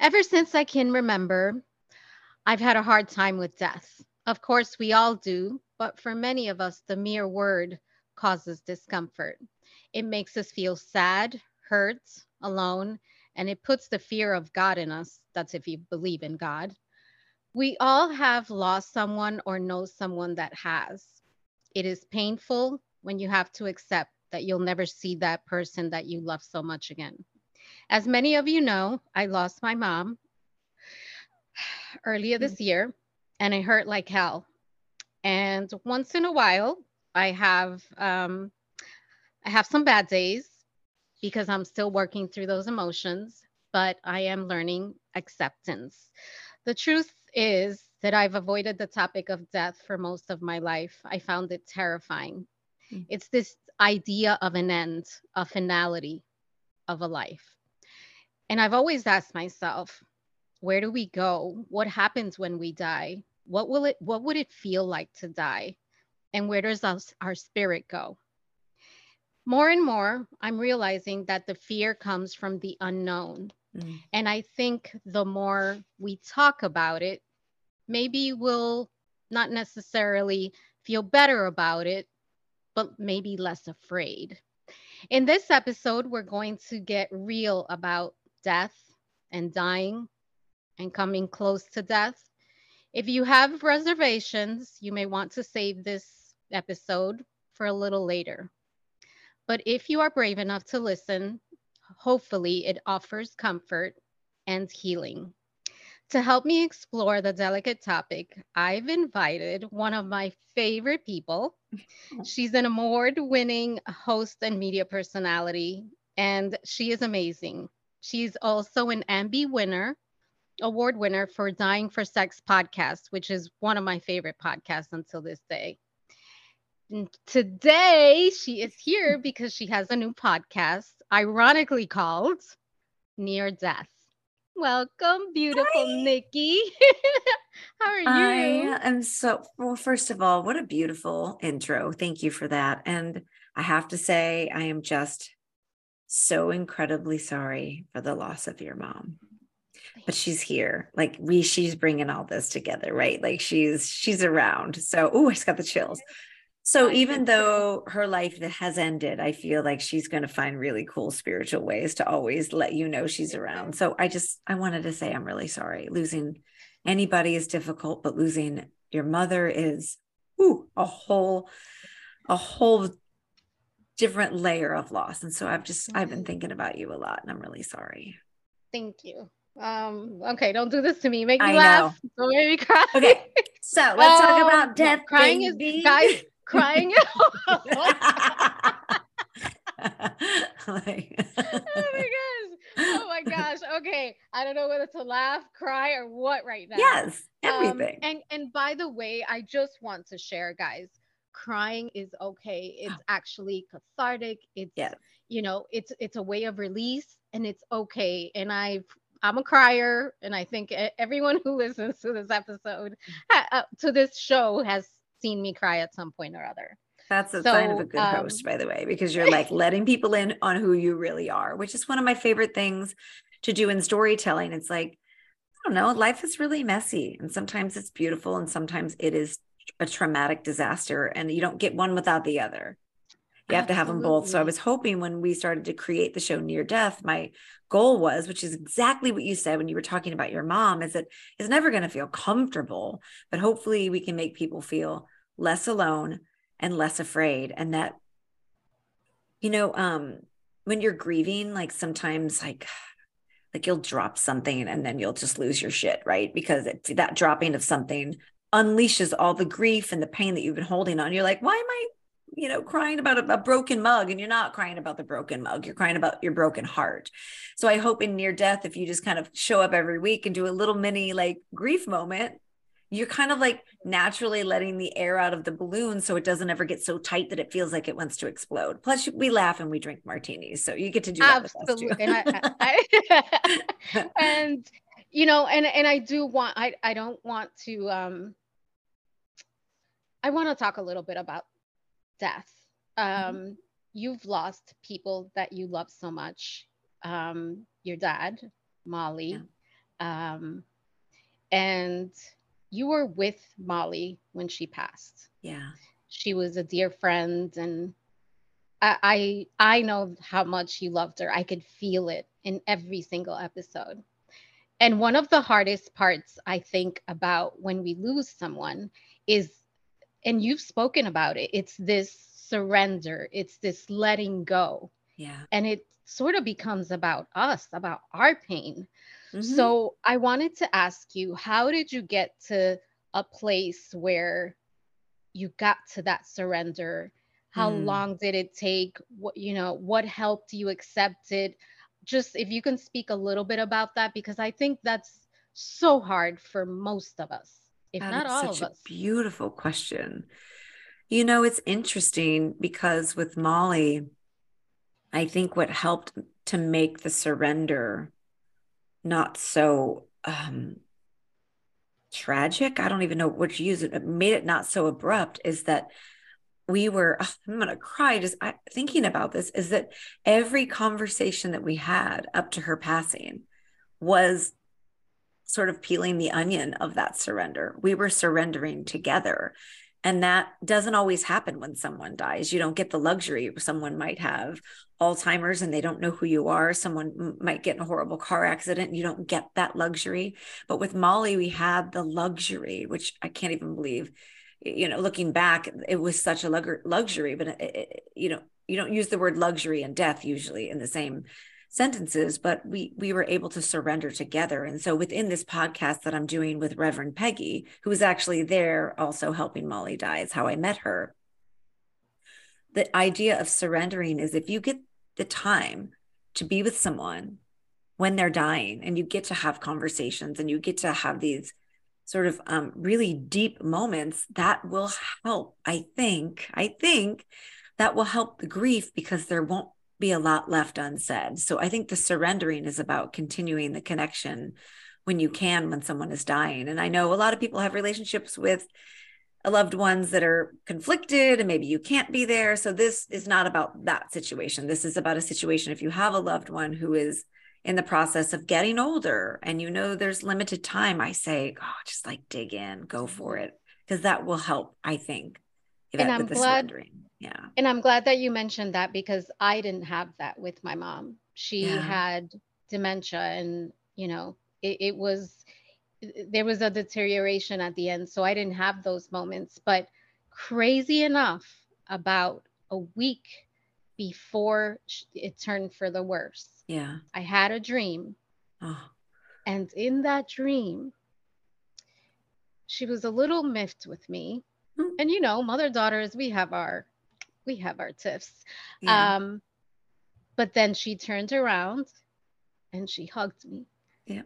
Ever since I can remember, I've had a hard time with death. Of course, we all do, but for many of us, the mere word causes discomfort. It makes us feel sad, hurt, alone, and it puts the fear of God in us. That's if you believe in God. We all have lost someone or know someone that has. It is painful when you have to accept that you'll never see that person that you love so much again. As many of you know, I lost my mom earlier this mm. year and it hurt like hell. And once in a while, I have um, I have some bad days because I'm still working through those emotions, but I am learning acceptance. The truth is that I've avoided the topic of death for most of my life. I found it terrifying. Mm-hmm. It's this idea of an end, a finality of a life. And I've always asked myself, where do we go? What happens when we die? What will it what would it feel like to die? And where does us, our spirit go? More and more, I'm realizing that the fear comes from the unknown. Mm. And I think the more we talk about it, maybe we'll not necessarily feel better about it, but maybe less afraid. In this episode, we're going to get real about death and dying and coming close to death. If you have reservations, you may want to save this episode for a little later. But if you are brave enough to listen, hopefully it offers comfort and healing. To help me explore the delicate topic, I've invited one of my favorite people. She's an award winning host and media personality, and she is amazing. She's also an Ambie winner, award winner for Dying for Sex podcast, which is one of my favorite podcasts until this day. And today she is here because she has a new podcast, ironically called Near Death. Welcome, beautiful Hi. Nikki. How are you? I am so well. First of all, what a beautiful intro. Thank you for that. And I have to say, I am just so incredibly sorry for the loss of your mom. But she's here. Like we, she's bringing all this together, right? Like she's she's around. So, oh, I just got the chills. So even though her life has ended, I feel like she's going to find really cool spiritual ways to always let you know she's around. So I just I wanted to say I'm really sorry. Losing anybody is difficult, but losing your mother is ooh, a whole a whole different layer of loss. And so I've just I've been mm-hmm. thinking about you a lot and I'm really sorry. Thank you. Um, okay, don't do this to me. Make me I laugh. Know. Don't make me cry. Okay. So let's um, talk about death. Crying baby. is guys crying. like, oh my gosh. Oh my gosh. Okay. I don't know whether to laugh, cry, or what right now. Yes, everything. Um, and and by the way, I just want to share, guys. Crying is okay. It's actually cathartic. It's yes. you know, it's it's a way of release and it's okay. And I've I'm a crier, and I think everyone who listens to this episode, uh, to this show, has seen me cry at some point or other. That's a so, sign of a good um, host, by the way, because you're like letting people in on who you really are, which is one of my favorite things to do in storytelling. It's like, I don't know, life is really messy, and sometimes it's beautiful, and sometimes it is a traumatic disaster, and you don't get one without the other. You have to have them both. So I was hoping when we started to create the show Near Death, my goal was, which is exactly what you said when you were talking about your mom, is that it's never going to feel comfortable, but hopefully we can make people feel less alone and less afraid. And that, you know, um, when you're grieving, like sometimes like like you'll drop something and then you'll just lose your shit, right? Because it, that dropping of something unleashes all the grief and the pain that you've been holding on. You're like, why am I you know, crying about a, a, broken mug and you're not crying about the broken mug, you're crying about your broken heart. So I hope in near death, if you just kind of show up every week and do a little mini like grief moment, you're kind of like naturally letting the air out of the balloon so it doesn't ever get so tight that it feels like it wants to explode. Plus, we laugh and we drink martinis, so you get to do that Absolutely. I, and you know, and and I do want I I don't want to um I want to talk a little bit about death. Mm-hmm. Um, mm-hmm. You've lost people that you love so much. Um, your dad, Molly. Yeah. Um, and you were with Molly when she passed. Yeah. She was a dear friend and I, I I know how much you loved her. I could feel it in every single episode. And one of the hardest parts I think about when we lose someone is and you've spoken about it. It's this surrender. It's this letting go. Yeah. And it sort of becomes about us, about our pain. Mm-hmm. So I wanted to ask you, how did you get to a place where you got to that surrender? How mm. long did it take? What you know, what helped you accept it? Just if you can speak a little bit about that, because I think that's so hard for most of us, if that not all of us. beautiful question. You know, it's interesting because with Molly, I think what helped to make the surrender not so um tragic i don't even know what to use it made it not so abrupt is that we were i'm gonna cry just I, thinking about this is that every conversation that we had up to her passing was sort of peeling the onion of that surrender we were surrendering together and that doesn't always happen when someone dies. You don't get the luxury. Someone might have Alzheimer's and they don't know who you are. Someone might get in a horrible car accident. You don't get that luxury. But with Molly, we had the luxury, which I can't even believe. You know, looking back, it was such a luxury, but it, it, you know, you don't use the word luxury and death usually in the same sentences but we we were able to surrender together. And so within this podcast that i'm doing with reverend peggy who was actually there also helping molly die is how i met her. The idea of surrendering is if you get the time to be with someone when they're dying and you get to have conversations and you get to have these sort of um, really deep moments that will help i think i think that will help the grief because there won't be a lot left unsaid. So I think the surrendering is about continuing the connection when you can when someone is dying. And I know a lot of people have relationships with loved ones that are conflicted and maybe you can't be there. So this is not about that situation. This is about a situation if you have a loved one who is in the process of getting older and you know there's limited time, I say, oh, just like dig in, go for it. Because that will help, I think. And I'm glad yeah. And I'm glad that you mentioned that because I didn't have that with my mom. She yeah. had dementia and, you know, it, it was, there was a deterioration at the end. So I didn't have those moments. But crazy enough, about a week before it turned for the worse. Yeah. I had a dream. Oh. And in that dream, she was a little miffed with me. Hmm. And you know, mother daughters, we have our we have our tiffs. Yeah. Um, but then she turned around and she hugged me. Yeah.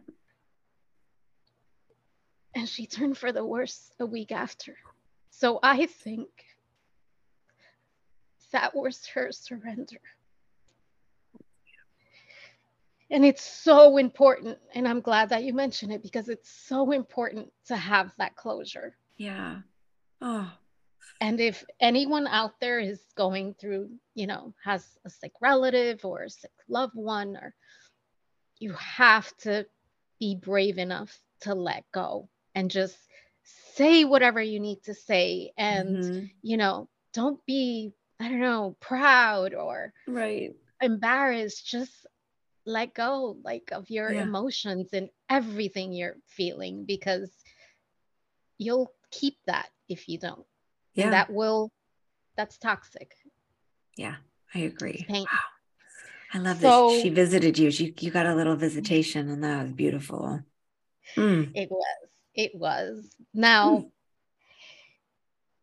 And she turned for the worse a week after. So I think that was her surrender. And it's so important. And I'm glad that you mentioned it because it's so important to have that closure. Yeah. Oh, and if anyone out there is going through, you know, has a sick relative or a sick loved one, or you have to be brave enough to let go and just say whatever you need to say. And, mm-hmm. you know, don't be, I don't know, proud or right embarrassed. Just let go like of your yeah. emotions and everything you're feeling because you'll keep that if you don't yeah. That will, that's toxic. Yeah, I agree. Wow. I love so, that she visited you. She, you got a little visitation, and that was beautiful. Mm. It was. It was. Now, mm.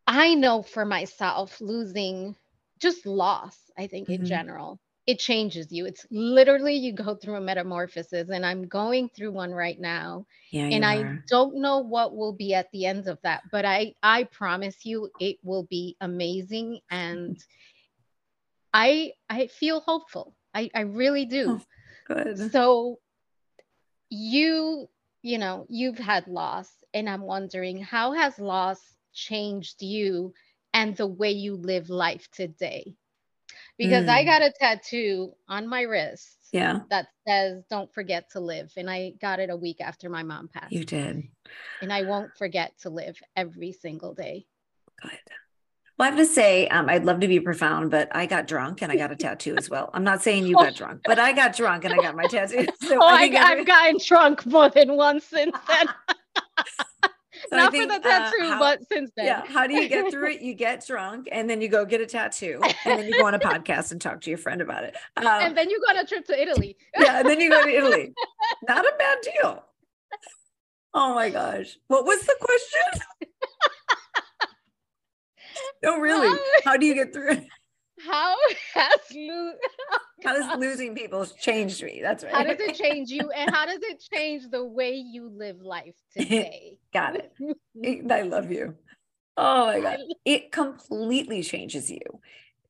I know for myself, losing just loss, I think mm-hmm. in general, it changes you. It's literally you go through a metamorphosis, and I'm going through one right now. Yeah, and I are. don't know what will be at the end of that, but I I promise you it will be amazing, and I I feel hopeful. I I really oh, do. Oh, good. So you you know you've had loss, and I'm wondering how has loss changed you and the way you live life today because mm. I got a tattoo on my wrist. Yeah. That says don't forget to live. And I got it a week after my mom passed. You did. And I won't forget to live every single day. Good. Well, I have to say, um, I'd love to be profound, but I got drunk and I got a tattoo as well. I'm not saying you got drunk, but I got drunk and I got my tattoo. So oh, I I, have gotten drunk more than once since then. So Not think, for the uh, tattoo, uh, how, but since then. Yeah. How do you get through it? You get drunk and then you go get a tattoo and then you go on a podcast and talk to your friend about it. Um, and then you go on a trip to Italy. yeah. And then you go to Italy. Not a bad deal. Oh my gosh. What was the question? no, really. How do you get through it? how has lo- how does losing people changed me? That's right. How does it change you, and how does it change the way you live life today? Got it. I love you. Oh my god, it completely changes you.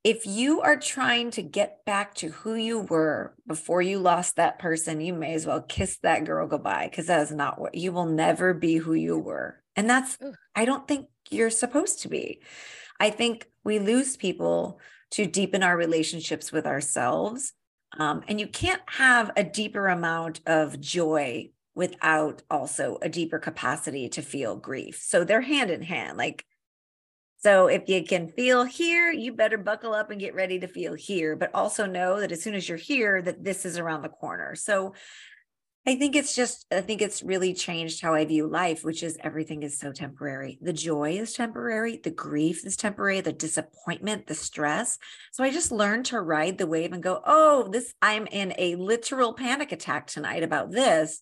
If you are trying to get back to who you were before you lost that person, you may as well kiss that girl goodbye because that is not what you will never be who you were. And that's, I don't think you're supposed to be. I think we lose people to deepen our relationships with ourselves. Um, and you can't have a deeper amount of joy without also a deeper capacity to feel grief. So they're hand in hand. Like, so if you can feel here, you better buckle up and get ready to feel here, but also know that as soon as you're here, that this is around the corner. So I think it's just, I think it's really changed how I view life, which is everything is so temporary. The joy is temporary, the grief is temporary, the disappointment, the stress. So I just learned to ride the wave and go, oh, this, I'm in a literal panic attack tonight about this.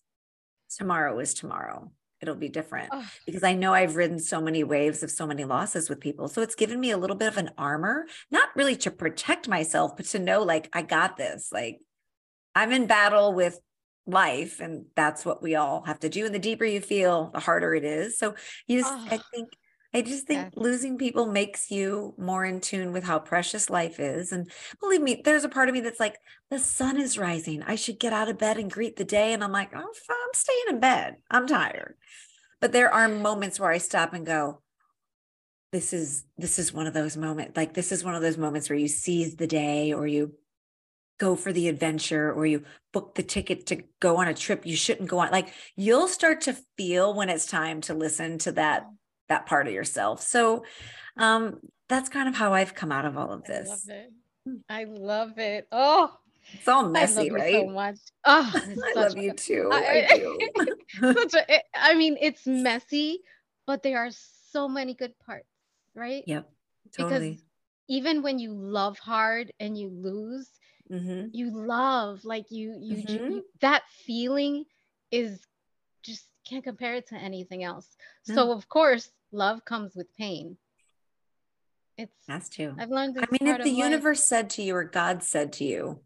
Tomorrow is tomorrow. It'll be different oh. because I know I've ridden so many waves of so many losses with people. So it's given me a little bit of an armor, not really to protect myself, but to know like, I got this. Like, I'm in battle with life and that's what we all have to do and the deeper you feel the harder it is. So you just oh, i think i just think yeah. losing people makes you more in tune with how precious life is and believe me there's a part of me that's like the sun is rising. I should get out of bed and greet the day and i'm like oh i'm staying in bed. I'm tired. But there are moments where i stop and go this is this is one of those moments like this is one of those moments where you seize the day or you go for the adventure or you book the ticket to go on a trip you shouldn't go on like you'll start to feel when it's time to listen to that that part of yourself so um that's kind of how i've come out of all of this i love it, I love it. oh it's all messy, right? so much. Oh, I love you too. I, I do. such a, I mean, it's messy, but there are so many good parts, right? Yep. Totally. Because even when you love hard and you lose, mm-hmm. you love like you you, mm-hmm. you, that feeling is just can't compare it to anything else mm-hmm. so of course love comes with pain it's has to i've learned i mean if the universe said to you or god said to you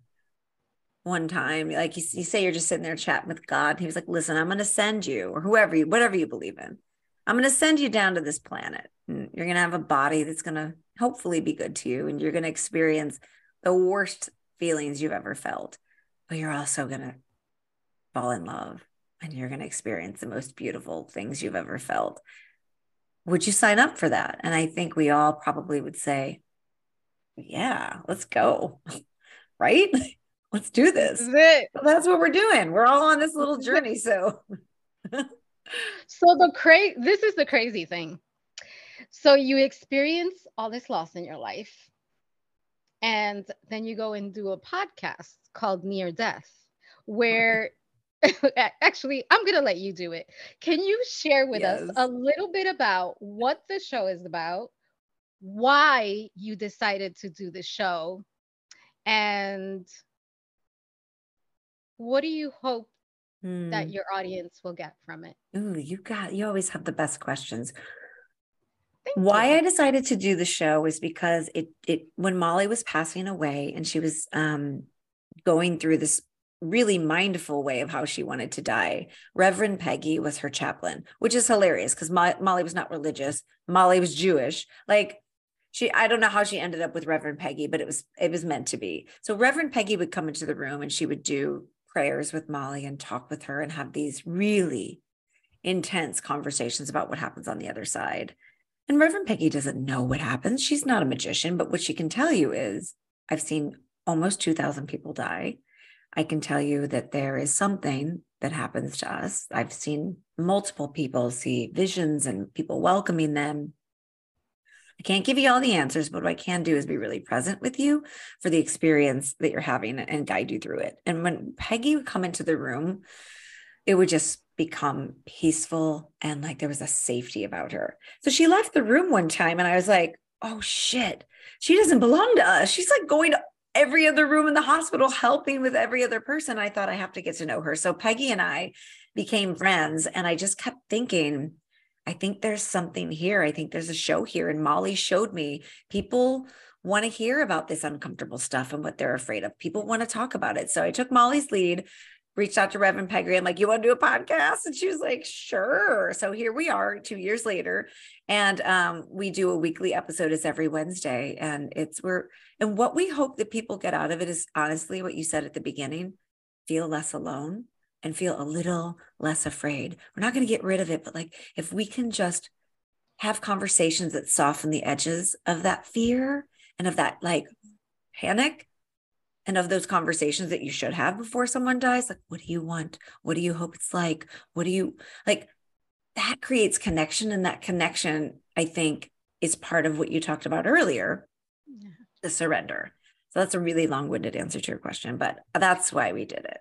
one time like you, you say you're just sitting there chatting with god he was like listen i'm going to send you or whoever you whatever you believe in i'm going to send you down to this planet and you're going to have a body that's going to hopefully be good to you and you're going to experience the worst feelings you've ever felt, but you're also going to fall in love and you're going to experience the most beautiful things you've ever felt. Would you sign up for that? And I think we all probably would say, yeah, let's go. right? Let's do this. That's what we're doing. We're all on this little journey. So, so the crazy, this is the crazy thing. So you experience all this loss in your life and then you go and do a podcast called Near Death, where actually I'm going to let you do it. Can you share with yes. us a little bit about what the show is about, why you decided to do the show, and what do you hope that hmm. your audience will get from it? Ooh, you got you always have the best questions. Thank Why you. I decided to do the show was because it it when Molly was passing away and she was um going through this really mindful way of how she wanted to die. Reverend Peggy was her chaplain, which is hilarious because Mo- Molly was not religious. Molly was Jewish. Like she, I don't know how she ended up with Reverend Peggy, but it was it was meant to be. So Reverend Peggy would come into the room and she would do prayers with Molly and talk with her and have these really intense conversations about what happens on the other side. And Reverend Peggy doesn't know what happens. She's not a magician, but what she can tell you is I've seen almost 2,000 people die. I can tell you that there is something that happens to us. I've seen multiple people see visions and people welcoming them. I can't give you all the answers, but what I can do is be really present with you for the experience that you're having and guide you through it. And when Peggy would come into the room, it would just become peaceful and like there was a safety about her. So she left the room one time and I was like, oh shit, she doesn't belong to us. She's like going to every other room in the hospital helping with every other person. I thought I have to get to know her. So Peggy and I became friends and I just kept thinking, I think there's something here. I think there's a show here. And Molly showed me people want to hear about this uncomfortable stuff and what they're afraid of. People want to talk about it. So I took Molly's lead, reached out to Reverend Peggy and like, you want to do a podcast? And she was like, sure. So here we are two years later. And um, we do a weekly episode is every Wednesday. And it's we're and what we hope that people get out of it is honestly what you said at the beginning, feel less alone and feel a little less afraid. We're not going to get rid of it, but like if we can just have conversations that soften the edges of that fear and of that like panic and of those conversations that you should have before someone dies like what do you want? What do you hope it's like? What do you like that creates connection and that connection i think is part of what you talked about earlier. Yeah. the surrender. So that's a really long-winded answer to your question but that's why we did it.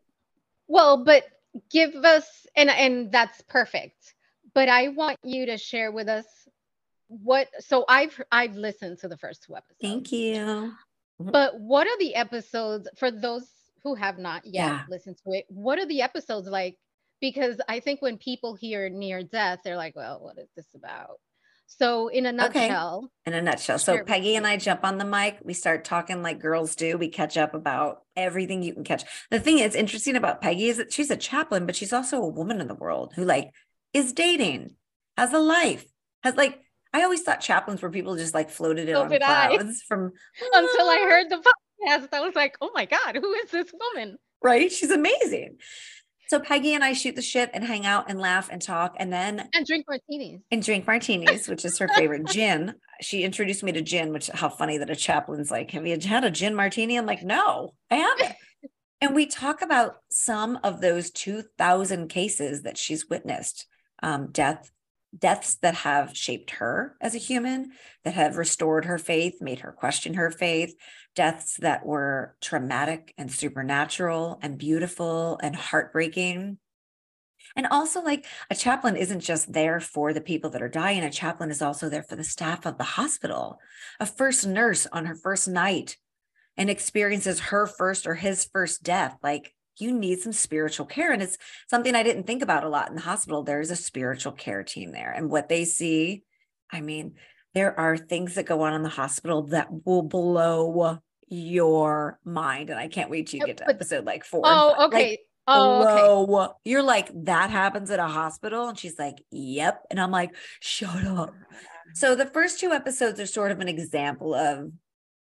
Well but give us and and that's perfect but i want you to share with us what so i've i've listened to the first two episodes. Thank you Mm-hmm. But what are the episodes for those who have not yet yeah. listened to it? What are the episodes like? Because I think when people hear near death, they're like, well, what is this about? So, in a nutshell, okay. in a nutshell. So, Peggy and I jump on the mic. We start talking like girls do. We catch up about everything you can catch. The thing is interesting about Peggy is that she's a chaplain, but she's also a woman in the world who like is dating, has a life, has like I always thought chaplains were people just like floated in so on clouds I. from until I heard the podcast. I was like, oh my God, who is this woman? Right? She's amazing. So Peggy and I shoot the shit and hang out and laugh and talk and then and drink martinis. And drink martinis, which is her favorite gin. She introduced me to gin, which how funny that a chaplain's like, Have you had a gin martini? I'm like, no, I haven't. and we talk about some of those 2000 cases that she's witnessed um, death deaths that have shaped her as a human, that have restored her faith, made her question her faith, deaths that were traumatic and supernatural and beautiful and heartbreaking. And also, like a chaplain isn't just there for the people that are dying, a chaplain is also there for the staff of the hospital. A first nurse on her first night and experiences her first or his first death. Like you need some spiritual care. And it's something I didn't think about a lot in the hospital. There's a spiritual care team there. And what they see, I mean, there are things that go on in the hospital that will blow your mind. And I can't wait to get to episode like four. Oh, oh, okay. Like, oh, okay. You're like, that happens at a hospital. And she's like, yep. And I'm like, shut up. So the first two episodes are sort of an example of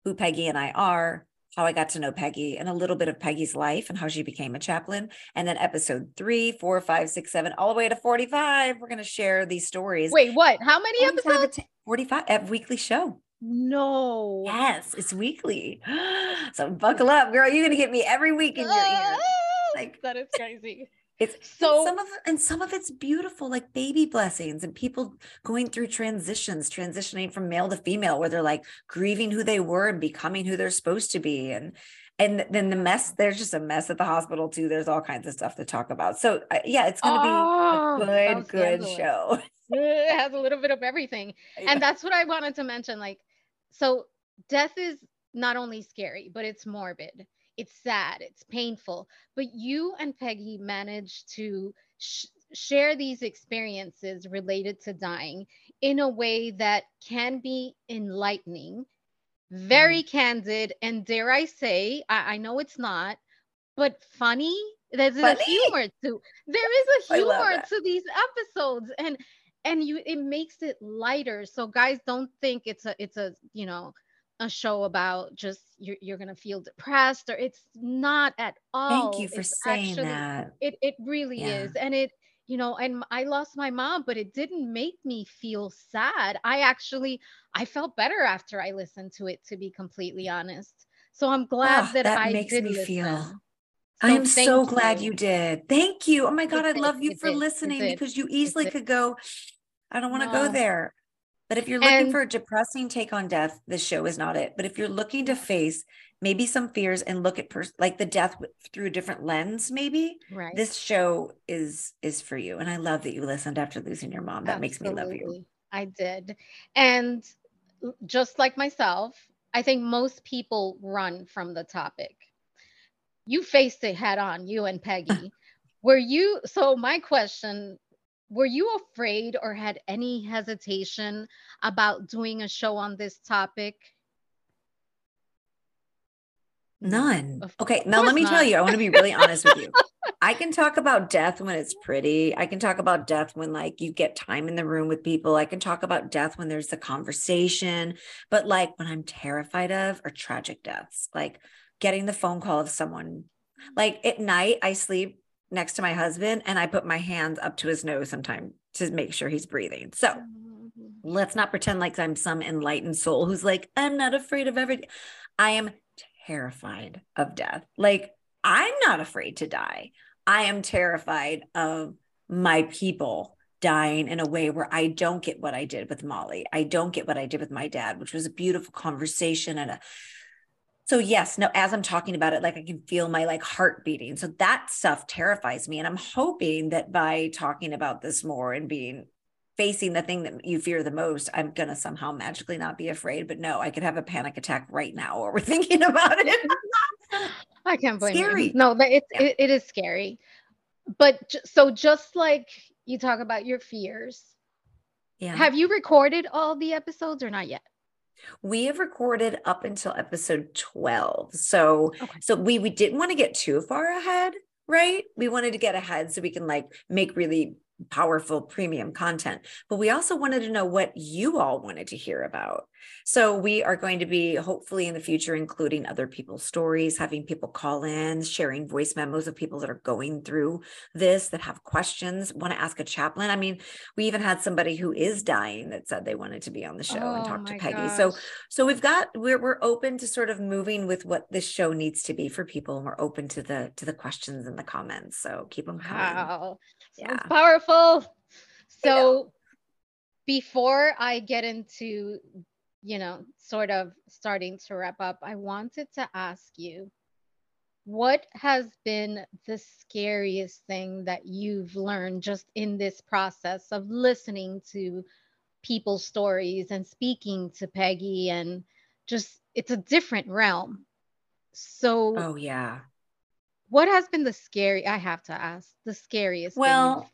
who Peggy and I are how I got to know Peggy and a little bit of Peggy's life and how she became a chaplain. And then episode three, four, five, six, seven, all the way to 45, we're going to share these stories. Wait, what? How many episodes? 45 at weekly show. No. Yes, it's weekly. so buckle up, girl. You're going to get me every week in your ear. Like that is crazy. It's so some of and some of it's beautiful, like baby blessings and people going through transitions, transitioning from male to female, where they're like grieving who they were and becoming who they're supposed to be. And and then the mess, there's just a mess at the hospital too. There's all kinds of stuff to talk about. So uh, yeah, it's gonna oh, be a oh, good, good show. it has a little bit of everything. Yeah. And that's what I wanted to mention. Like, so death is not only scary, but it's morbid it's sad, it's painful. But you and Peggy managed to sh- share these experiences related to dying in a way that can be enlightening, very mm. candid, and dare I say, I, I know it's not, but funny. There's funny? a humor to there is a humor to these episodes, and and you it makes it lighter. So guys, don't think it's a it's a you know a show about just you're, you're gonna feel depressed or it's not at all thank you for it's saying actually, that it, it really yeah. is and it you know and i lost my mom but it didn't make me feel sad i actually i felt better after i listened to it to be completely honest So I'm glad oh, that, that I makes did me listen. feel. So I am so glad you. you did. Thank you. Oh my God, I love you for listening because you easily could go, I don't want to no. go there. But if you're looking and, for a depressing take on death, this show is not it. But if you're looking to face maybe some fears and look at pers- like the death through a different lens, maybe right. this show is is for you. And I love that you listened after losing your mom. That Absolutely. makes me love you. I did. And just like myself, I think most people run from the topic. You faced it head on, you and Peggy. Were you so my question were you afraid or had any hesitation about doing a show on this topic? None. Okay. Now, let me not. tell you, I want to be really honest with you. I can talk about death when it's pretty. I can talk about death when, like, you get time in the room with people. I can talk about death when there's a conversation. But, like, when I'm terrified of or tragic deaths, like getting the phone call of someone, like at night, I sleep next to my husband and I put my hands up to his nose sometime to make sure he's breathing. So mm-hmm. let's not pretend like I'm some enlightened soul who's like, I'm not afraid of everything. I am terrified of death. Like, I'm not afraid to die. I am terrified of my people dying in a way where I don't get what I did with Molly. I don't get what I did with my dad, which was a beautiful conversation and a so yes, no, as I'm talking about it, like I can feel my like heart beating. So that stuff terrifies me. And I'm hoping that by talking about this more and being facing the thing that you fear the most, I'm gonna somehow magically not be afraid. But no, I could have a panic attack right now while we're thinking about it. I can't blame scary. you. No, but it's yeah. it, it is scary. But so just like you talk about your fears, yeah. Have you recorded all the episodes or not yet? We have recorded up until episode 12. So okay. so we we didn't want to get too far ahead, right? We wanted to get ahead so we can like make really powerful premium content. But we also wanted to know what you all wanted to hear about. So we are going to be hopefully in the future including other people's stories, having people call in, sharing voice memos of people that are going through this that have questions, want to ask a chaplain. I mean, we even had somebody who is dying that said they wanted to be on the show oh, and talk to oh Peggy. Gosh. So so we've got we're we're open to sort of moving with what this show needs to be for people and we're open to the to the questions and the comments. So keep them coming. Wow. Yeah. powerful. So before I get into you know, sort of starting to wrap up, I wanted to ask you what has been the scariest thing that you've learned just in this process of listening to people's stories and speaking to Peggy and just it's a different realm. So Oh yeah. What has been the scary I have to ask the scariest well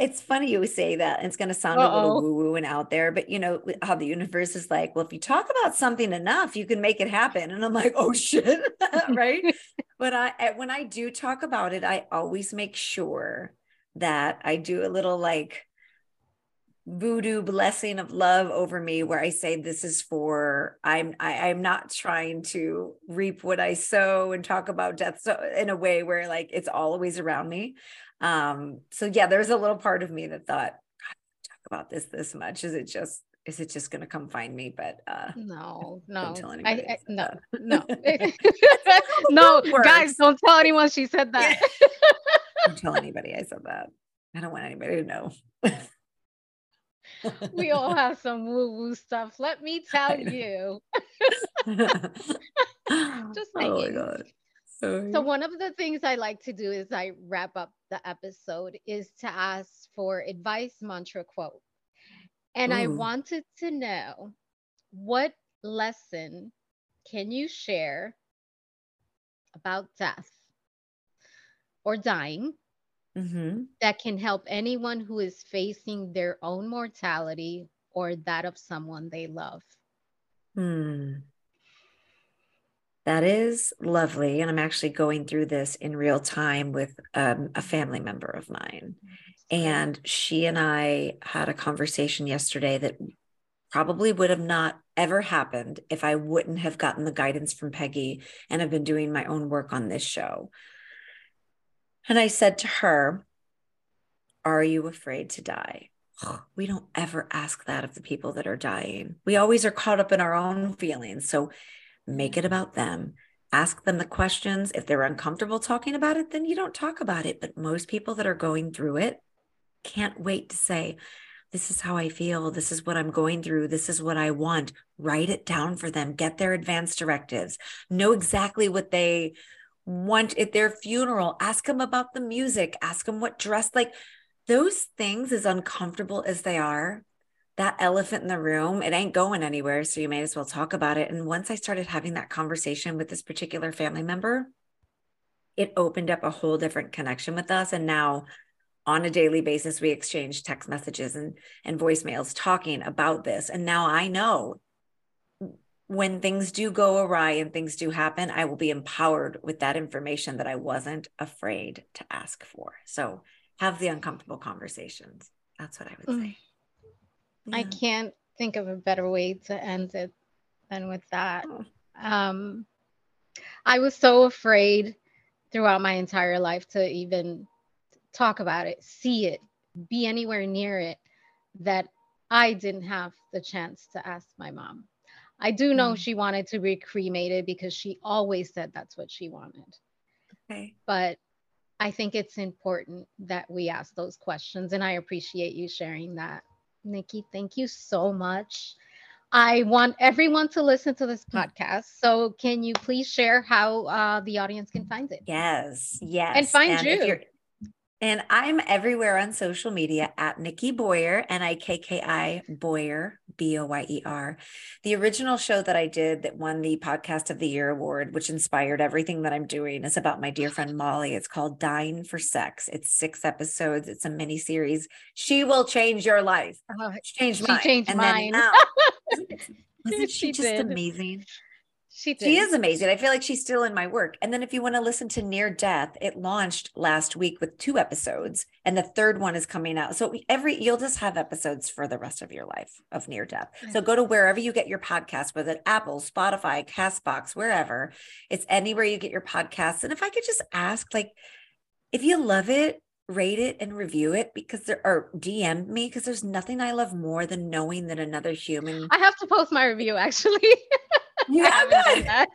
it's funny you say that. And it's going to sound Uh-oh. a little woo woo and out there, but you know how the universe is like, well, if you talk about something enough, you can make it happen. And I'm like, oh shit, right? but I, when I do talk about it, I always make sure that I do a little like voodoo blessing of love over me where I say this is for I'm I, I'm not trying to reap what I sow and talk about death so in a way where like it's always around me. Um, so yeah, there's a little part of me that thought, talk about this this much. Is it just is it just going to come find me? But uh, no, no, I, I, no, no, no, guys, don't tell anyone she said that. don't tell anybody I said that. I don't want anybody to know. We all have some woo woo stuff. Let me tell you. just saying. Oh my god. So one of the things I like to do is I wrap up the episode is to ask for advice mantra quote. And Ooh. I wanted to know what lesson can you share about death or dying mm-hmm. that can help anyone who is facing their own mortality or that of someone they love? Hmm. That is lovely. And I'm actually going through this in real time with um, a family member of mine. And she and I had a conversation yesterday that probably would have not ever happened if I wouldn't have gotten the guidance from Peggy and have been doing my own work on this show. And I said to her, Are you afraid to die? We don't ever ask that of the people that are dying. We always are caught up in our own feelings. So make it about them ask them the questions. If they're uncomfortable talking about it, then you don't talk about it. But most people that are going through it can't wait to say, This is how I feel. This is what I'm going through. This is what I want. Write it down for them. Get their advance directives. Know exactly what they want at their funeral. Ask them about the music. Ask them what dress, like those things, as uncomfortable as they are, that elephant in the room, it ain't going anywhere. So you may as well talk about it. And once I started having that conversation with this particular family member, it opened up a whole different connection with us. And now on a daily basis, we exchange text messages and, and voicemails talking about this. And now I know when things do go awry and things do happen, I will be empowered with that information that I wasn't afraid to ask for. So have the uncomfortable conversations. That's what I would say. Yeah. I can't think of a better way to end it than with that. Oh. Um, I was so afraid throughout my entire life to even talk about it, see it, be anywhere near it, that I didn't have the chance to ask my mom. I do know mm. she wanted to be cremated because she always said that's what she wanted. Okay. But I think it's important that we ask those questions, and I appreciate you sharing that. Nikki, thank you so much. I want everyone to listen to this podcast. So, can you please share how uh, the audience can find it? Yes, yes. And find and you. And I'm everywhere on social media at Nikki Boyer, N I K K I Boyer, B O Y E R. The original show that I did that won the Podcast of the Year award, which inspired everything that I'm doing, is about my dear friend Molly. It's called Dying for Sex. It's six episodes, it's a mini series. She will change your life. Oh, she changed mine. She changed and mine. Now, wasn't she, she just did. amazing? She, she is amazing. I feel like she's still in my work. And then if you want to listen to Near Death, it launched last week with two episodes, and the third one is coming out. So every you'll just have episodes for the rest of your life of Near Death. So go to wherever you get your podcast, whether it's Apple, Spotify, Castbox, wherever. It's anywhere you get your podcasts. And if I could just ask, like, if you love it, rate it and review it because there or DM me because there's nothing I love more than knowing that another human. I have to post my review actually. You have that.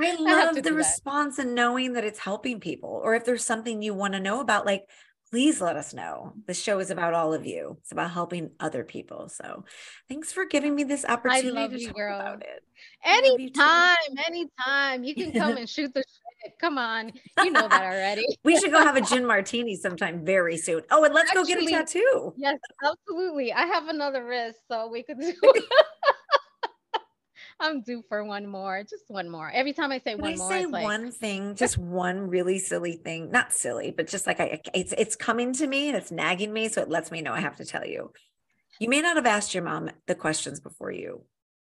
I love I the response and knowing that it's helping people. Or if there's something you want to know about, like, please let us know. The show is about all of you. It's about helping other people. So thanks for giving me this opportunity I love to you, talk girl. about it. Anytime, anytime. You can come and shoot the shit. Come on. You know that already. we should go have a gin martini sometime very soon. Oh, and let's Actually, go get a tattoo. Yes, absolutely. I have another wrist, so we could do I'm due for one more, just one more. Every time I say Can one I more, say like... one thing, just one really silly thing, not silly, but just like I, it's it's coming to me and it's nagging me, so it lets me know I have to tell you. You may not have asked your mom the questions before you,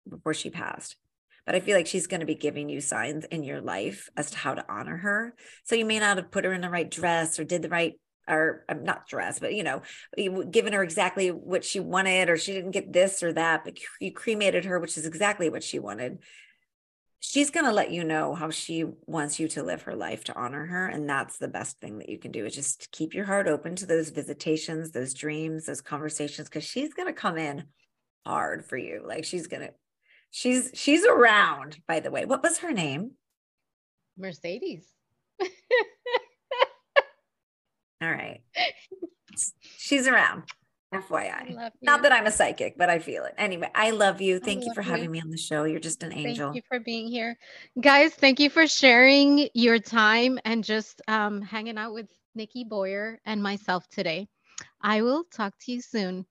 before she passed, but I feel like she's going to be giving you signs in your life as to how to honor her. So you may not have put her in the right dress or did the right or I'm not dressed, but you know, given her exactly what she wanted, or she didn't get this or that, but you cremated her, which is exactly what she wanted. She's going to let you know how she wants you to live her life to honor her. And that's the best thing that you can do is just keep your heart open to those visitations, those dreams, those conversations, because she's going to come in hard for you. Like she's going to, she's, she's around, by the way. What was her name? Mercedes. All right. She's around. FYI. Not that I'm a psychic, but I feel it. Anyway, I love you. Thank love you for you. having me on the show. You're just an angel. Thank you for being here. Guys, thank you for sharing your time and just um, hanging out with Nikki Boyer and myself today. I will talk to you soon.